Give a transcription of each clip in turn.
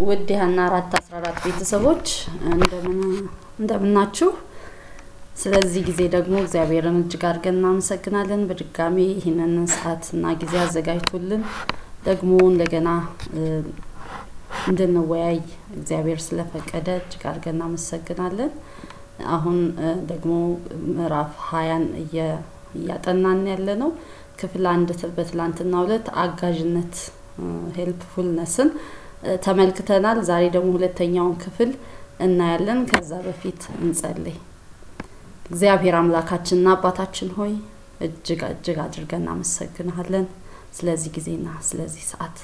ውድ የሀና አራት አስራ አራት ቤተሰቦች እንደምናችሁ። ስለዚህ ጊዜ ደግሞ እግዚአብሔርን እጅግ አድርገን እናመሰግናለን። በድጋሚ ይህንን ሰዓትና ጊዜ አዘጋጅቶልን ደግሞ እንደገና እንድንወያይ እግዚአብሔር ስለፈቀደ እጅግ አድርገን እናመሰግናለን። አሁን ደግሞ ምዕራፍ ሀያን እያጠናን ያለ ነው። ክፍል አንድ በትላንትና ሁለት አጋዥነት ሄልፕፉልነስን ተመልክተናል። ዛሬ ደግሞ ሁለተኛውን ክፍል እናያለን። ከዛ በፊት እንጸልይ። እግዚአብሔር አምላካችንና አባታችን ሆይ እጅግ እጅግ አድርገን እናመሰግንሃለን ስለዚህ ጊዜና ስለዚህ ሰዓት።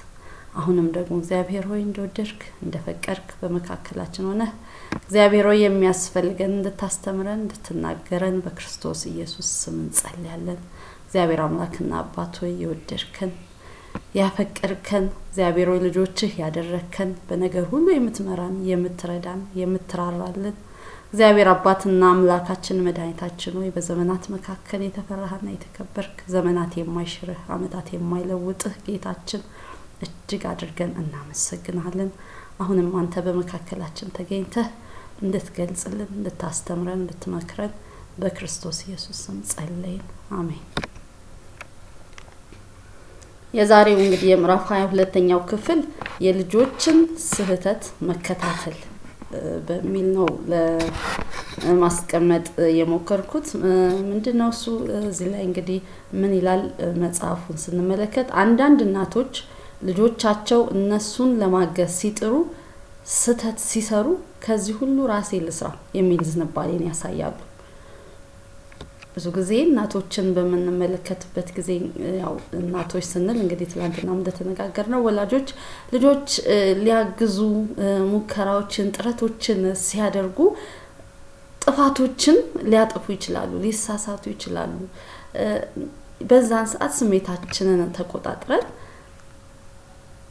አሁንም ደግሞ እግዚአብሔር ሆይ እንደወደድክ እንደፈቀድክ በመካከላችን ሆነ እግዚአብሔር ሆይ የሚያስፈልገን እንድታስተምረን እንድትናገረን በክርስቶስ ኢየሱስ ስም እንጸልያለን። እግዚአብሔር አምላክና አባት ሆይ የወደድከን ያፈቀድከን እግዚአብሔር ሆይ ልጆችህ ያደረግከን በነገር ሁሉ የምትመራን የምትረዳን የምትራራልን እግዚአብሔር አባትና አምላካችን መድኃኒታችን ሆይ በዘመናት መካከል የተፈራህና የተከበርክ ዘመናት የማይሽርህ ዓመታት የማይለውጥህ ጌታችን እጅግ አድርገን እናመሰግናለን። አሁንም አንተ በመካከላችን ተገኝተህ እንድትገልጽልን፣ እንድታስተምረን፣ እንድትመክረን በክርስቶስ ኢየሱስ ስም ጸለይን። አሜን። የዛሬው እንግዲህ የምዕራፍ ሀያ ሁለተኛው ክፍል የልጆችን ስህተት መከታተል በሚል ነው ለማስቀመጥ የሞከርኩት። ምንድን ነው እሱ? እዚህ ላይ እንግዲህ ምን ይላል መጽሐፉን ስንመለከት አንዳንድ እናቶች ልጆቻቸው እነሱን ለማገዝ ሲጥሩ ስህተት ሲሰሩ ከዚህ ሁሉ ራሴ ልስራ የሚል ዝንባሌን ያሳያሉ። ብዙ ጊዜ እናቶችን በምንመለከትበት ጊዜ ያው እናቶች ስንል እንግዲህ ትላንትና እንደተነጋገር ነው ወላጆች ልጆች ሊያግዙ ሙከራዎችን፣ ጥረቶችን ሲያደርጉ ጥፋቶችን ሊያጠፉ ይችላሉ፣ ሊሳሳቱ ይችላሉ። በዛን ሰዓት ስሜታችንን ተቆጣጥረን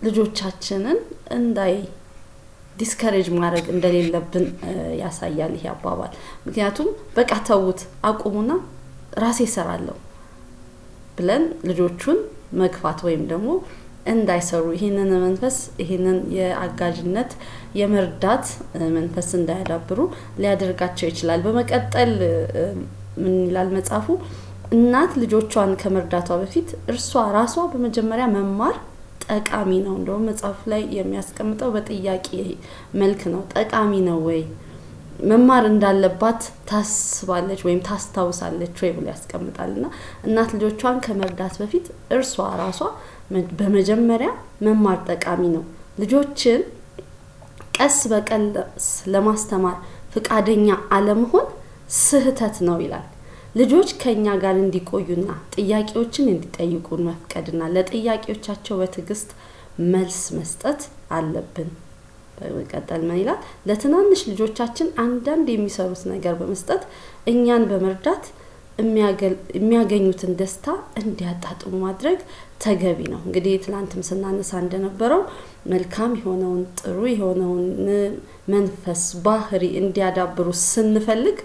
ልጆቻችንን እንዳይ discourage ማድረግ እንደሌለብን ያሳያል ይሄ አባባል። ምክንያቱም በቃ ተዉት፣ አቁሙና ራሴ እሰራለሁ ብለን ልጆቹን መግፋት ወይም ደግሞ እንዳይሰሩ ይህንን መንፈስ ይህንን የአጋዥነት የመርዳት መንፈስ እንዳያዳብሩ ሊያደርጋቸው ይችላል። በመቀጠል ምን ይላል መጽሐፉ? እናት ልጆቿን ከመርዳቷ በፊት እርሷ ራሷ በመጀመሪያ መማር ጠቃሚ ነው። እንደውም መጽሐፉ ላይ የሚያስቀምጠው በጥያቄ መልክ ነው። ጠቃሚ ነው ወይ መማር እንዳለባት ታስባለች ወይም ታስታውሳለች ወይ ብሎ ያስቀምጣል። እና እናት ልጆቿን ከመርዳት በፊት እርሷ ራሷ በመጀመሪያ መማር ጠቃሚ ነው። ልጆችን ቀስ በቀስ ለማስተማር ፈቃደኛ አለመሆን ስህተት ነው ይላል። ልጆች ከኛ ጋር እንዲቆዩና ጥያቄዎችን እንዲጠይቁን መፍቀድና ለጥያቄዎቻቸው በትዕግስት መልስ መስጠት አለብን። በመቀጠል ምን ይላል? ለትናንሽ ልጆቻችን አንዳንድ የሚሰሩት ነገር በመስጠት እኛን በመርዳት የሚያገኙትን ደስታ እንዲያጣጥሙ ማድረግ ተገቢ ነው። እንግዲህ ትናንትም ስናነሳ እንደነበረው መልካም የሆነውን ጥሩ የሆነውን መንፈስ ባህሪ እንዲያዳብሩ ስንፈልግ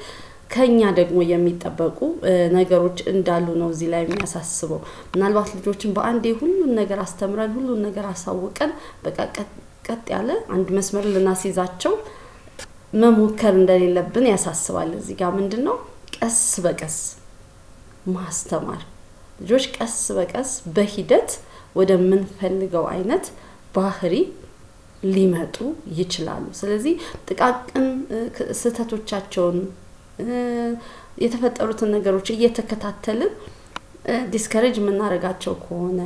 ከኛ ደግሞ የሚጠበቁ ነገሮች እንዳሉ ነው እዚህ ላይ የሚያሳስበው። ምናልባት ልጆችን በአንዴ ሁሉን ነገር አስተምረን ሁሉን ነገር አሳውቀን በቃ ቀጥ ያለ አንድ መስመር ልናስይዛቸው መሞከር እንደሌለብን ያሳስባል። እዚህ ጋር ምንድን ነው ቀስ በቀስ ማስተማር ልጆች ቀስ በቀስ በሂደት ወደምንፈልገው አይነት ባህሪ ሊመጡ ይችላሉ። ስለዚህ ጥቃቅን ስህተቶቻቸውን የተፈጠሩትን ነገሮች እየተከታተልን ዲስከሬጅ የምናደርጋቸው ከሆነ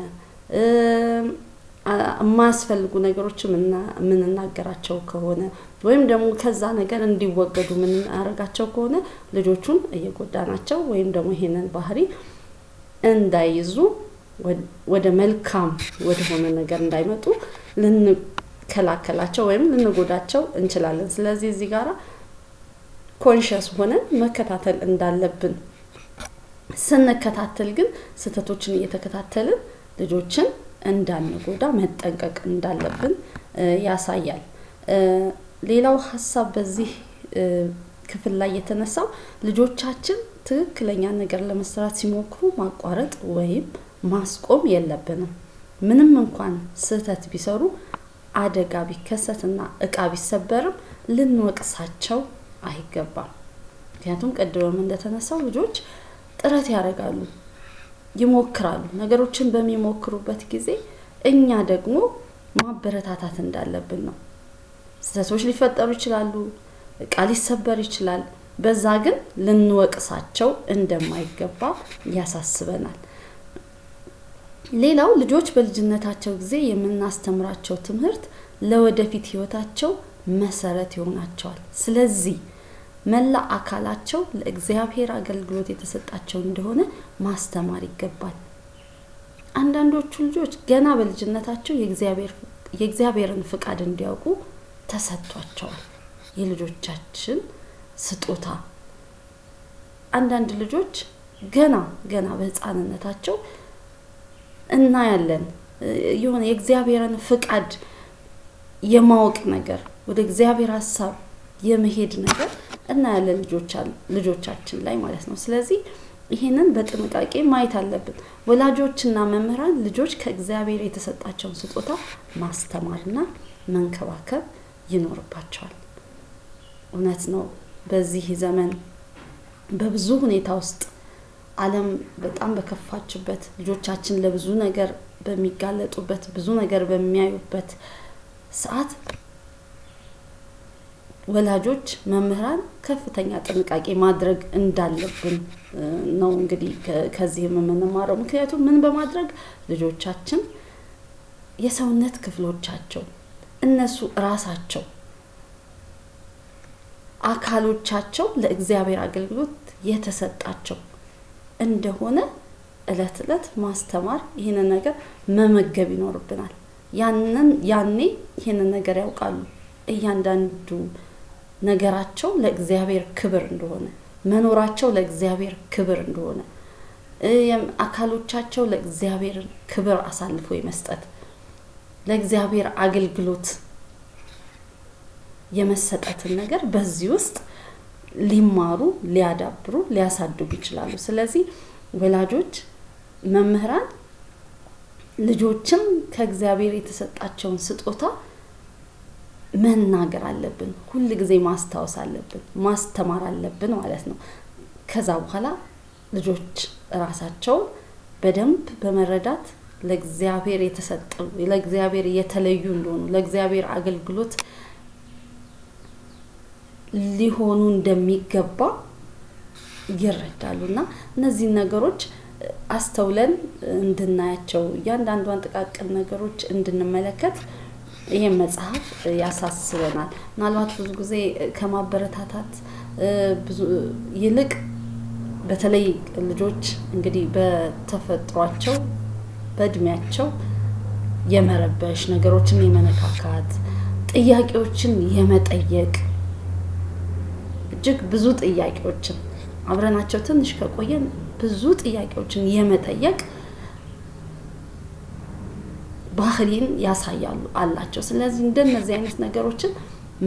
የማያስፈልጉ ነገሮች የምንናገራቸው ከሆነ ወይም ደግሞ ከዛ ነገር እንዲወገዱ የምናደርጋቸው ከሆነ ልጆቹን እየጎዳናቸው ወይም ደግሞ ይሄንን ባህሪ እንዳይዙ ወደ መልካም ወደሆነ ነገር እንዳይመጡ ልንከላከላቸው ወይም ልንጎዳቸው እንችላለን። ስለዚህ እዚህ ጋራ ኮንሽስ ሆነን መከታተል እንዳለብን ስንከታተል ግን ስህተቶችን እየተከታተልን ልጆችን እንዳንጎዳ መጠንቀቅ እንዳለብን ያሳያል። ሌላው ሀሳብ በዚህ ክፍል ላይ የተነሳው ልጆቻችን ትክክለኛ ነገር ለመስራት ሲሞክሩ ማቋረጥ ወይም ማስቆም የለብንም። ምንም እንኳን ስህተት ቢሰሩ አደጋ ቢከሰትና እቃ ቢሰበርም ልንወቅሳቸው አይገባም። ምክንያቱም ቀድሞም እንደተነሳው ልጆች ጥረት ያደርጋሉ፣ ይሞክራሉ። ነገሮችን በሚሞክሩበት ጊዜ እኛ ደግሞ ማበረታታት እንዳለብን ነው። ስህተቶች ሊፈጠሩ ይችላሉ፣ እቃ ሊሰበር ይችላል። በዛ ግን ልንወቅሳቸው እንደማይገባ ያሳስበናል። ሌላው ልጆች በልጅነታቸው ጊዜ የምናስተምራቸው ትምህርት ለወደፊት ሕይወታቸው መሰረት ይሆናቸዋል። ስለዚህ መላ አካላቸው ለእግዚአብሔር አገልግሎት የተሰጣቸው እንደሆነ ማስተማር ይገባል። አንዳንዶቹ ልጆች ገና በልጅነታቸው የእግዚአብሔርን ፍቃድ እንዲያውቁ ተሰጥቷቸዋል። የልጆቻችን ስጦታ አንዳንድ ልጆች ገና ገና በሕፃንነታቸው እናያለን የሆነ የእግዚአብሔርን ፍቃድ የማወቅ ነገር ወደ እግዚአብሔር ሀሳብ የመሄድ ነገር እናያለን ልጆቻችን ላይ ማለት ነው። ስለዚህ ይሄንን በጥንቃቄ ማየት አለብን። ወላጆችና መምህራን ልጆች ከእግዚአብሔር የተሰጣቸውን ስጦታ ማስተማርና መንከባከብ ይኖርባቸዋል። እውነት ነው። በዚህ ዘመን በብዙ ሁኔታ ውስጥ ዓለም በጣም በከፋችበት ልጆቻችን ለብዙ ነገር በሚጋለጡበት ብዙ ነገር በሚያዩበት ሰዓት ወላጆች፣ መምህራን ከፍተኛ ጥንቃቄ ማድረግ እንዳለብን ነው እንግዲህ ከዚህም የምንማረው። ምክንያቱም ምን በማድረግ ልጆቻችን የሰውነት ክፍሎቻቸው እነሱ እራሳቸው አካሎቻቸው ለእግዚአብሔር አገልግሎት የተሰጣቸው እንደሆነ እለት እለት ማስተማር ይህንን ነገር መመገብ ይኖርብናል። ያንን ያኔ ይህንን ነገር ያውቃሉ። እያንዳንዱ ነገራቸው ለእግዚአብሔር ክብር እንደሆነ፣ መኖራቸው ለእግዚአብሔር ክብር እንደሆነ፣ አካሎቻቸው ለእግዚአብሔር ክብር አሳልፎ የመስጠት ለእግዚአብሔር አገልግሎት የመሰጠትን ነገር በዚህ ውስጥ ሊማሩ፣ ሊያዳብሩ፣ ሊያሳድጉ ይችላሉ። ስለዚህ ወላጆች፣ መምህራን ልጆችም ከእግዚአብሔር የተሰጣቸውን ስጦታ መናገር አለብን። ሁል ጊዜ ማስታወስ አለብን፣ ማስተማር አለብን ማለት ነው። ከዛ በኋላ ልጆች ራሳቸውን በደንብ በመረዳት ለእግዚአብሔር የተሰጡ ለእግዚአብሔር የተለዩ እንደሆኑ ለእግዚአብሔር አገልግሎት ሊሆኑ እንደሚገባ ይረዳሉ እና እነዚህን ነገሮች አስተውለን እንድናያቸው እያንዳንዷን ጥቃቅን ነገሮች እንድንመለከት ይህም መጽሐፍ ያሳስበናል። ምናልባት ብዙ ጊዜ ከማበረታታት ብዙ ይልቅ በተለይ ልጆች እንግዲህ በተፈጥሯቸው በእድሜያቸው የመረበሽ ነገሮችን የመነካካት ጥያቄዎችን የመጠየቅ እጅግ ብዙ ጥያቄዎችን አብረናቸው ትንሽ ከቆየን ብዙ ጥያቄዎችን የመጠየቅ ባህሪን ያሳያሉ አላቸው። ስለዚህ እንደነዚህ አይነት ነገሮችን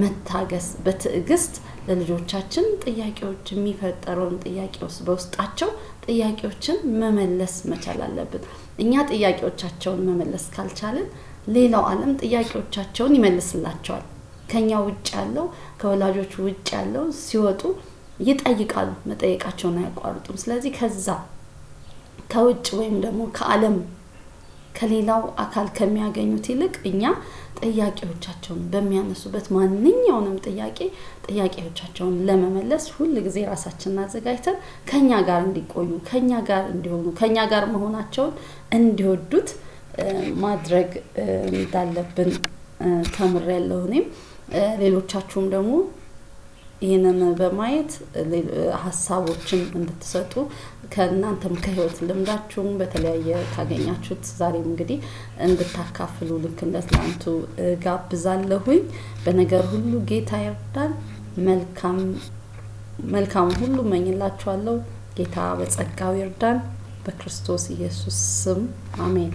መታገስ በትዕግስት ለልጆቻችን ጥያቄዎች የሚፈጠረውን ጥያቄ ውስጥ በውስጣቸው ጥያቄዎችን መመለስ መቻል አለብን። እኛ ጥያቄዎቻቸውን መመለስ ካልቻልን ሌላው ዓለም ጥያቄዎቻቸውን ይመልስላቸዋል። ከኛ ውጭ ያለው ከወላጆች ውጭ ያለው ሲወጡ ይጠይቃሉ፣ መጠየቃቸውን አያቋርጡም። ስለዚህ ከዛ ከውጭ ወይም ደግሞ ከዓለም ከሌላው አካል ከሚያገኙት ይልቅ እኛ ጥያቄዎቻቸውን በሚያነሱበት ማንኛውንም ጥያቄ ጥያቄዎቻቸውን ለመመለስ ሁል ጊዜ ራሳችንን አዘጋጅተን ከኛ ጋር እንዲቆዩ ከኛ ጋር እንዲሆኑ ከኛ ጋር መሆናቸውን እንዲወዱት ማድረግ እንዳለብን ተምሬያለሁ። እኔም ሌሎቻችሁም ደግሞ ይህንን በማየት ሀሳቦችን እንድትሰጡ ከእናንተም ከህይወት ልምዳችሁም በተለያየ ካገኛችሁት ዛሬም እንግዲህ እንድታካፍሉ ልክ እንደ ትናንቱ ጋብዛለሁኝ። በነገር ሁሉ ጌታ ይርዳን። መልካም መልካም ሁሉ እመኝላችኋለሁ። ጌታ በጸጋው ይርዳን። በክርስቶስ ኢየሱስ ስም አሜን።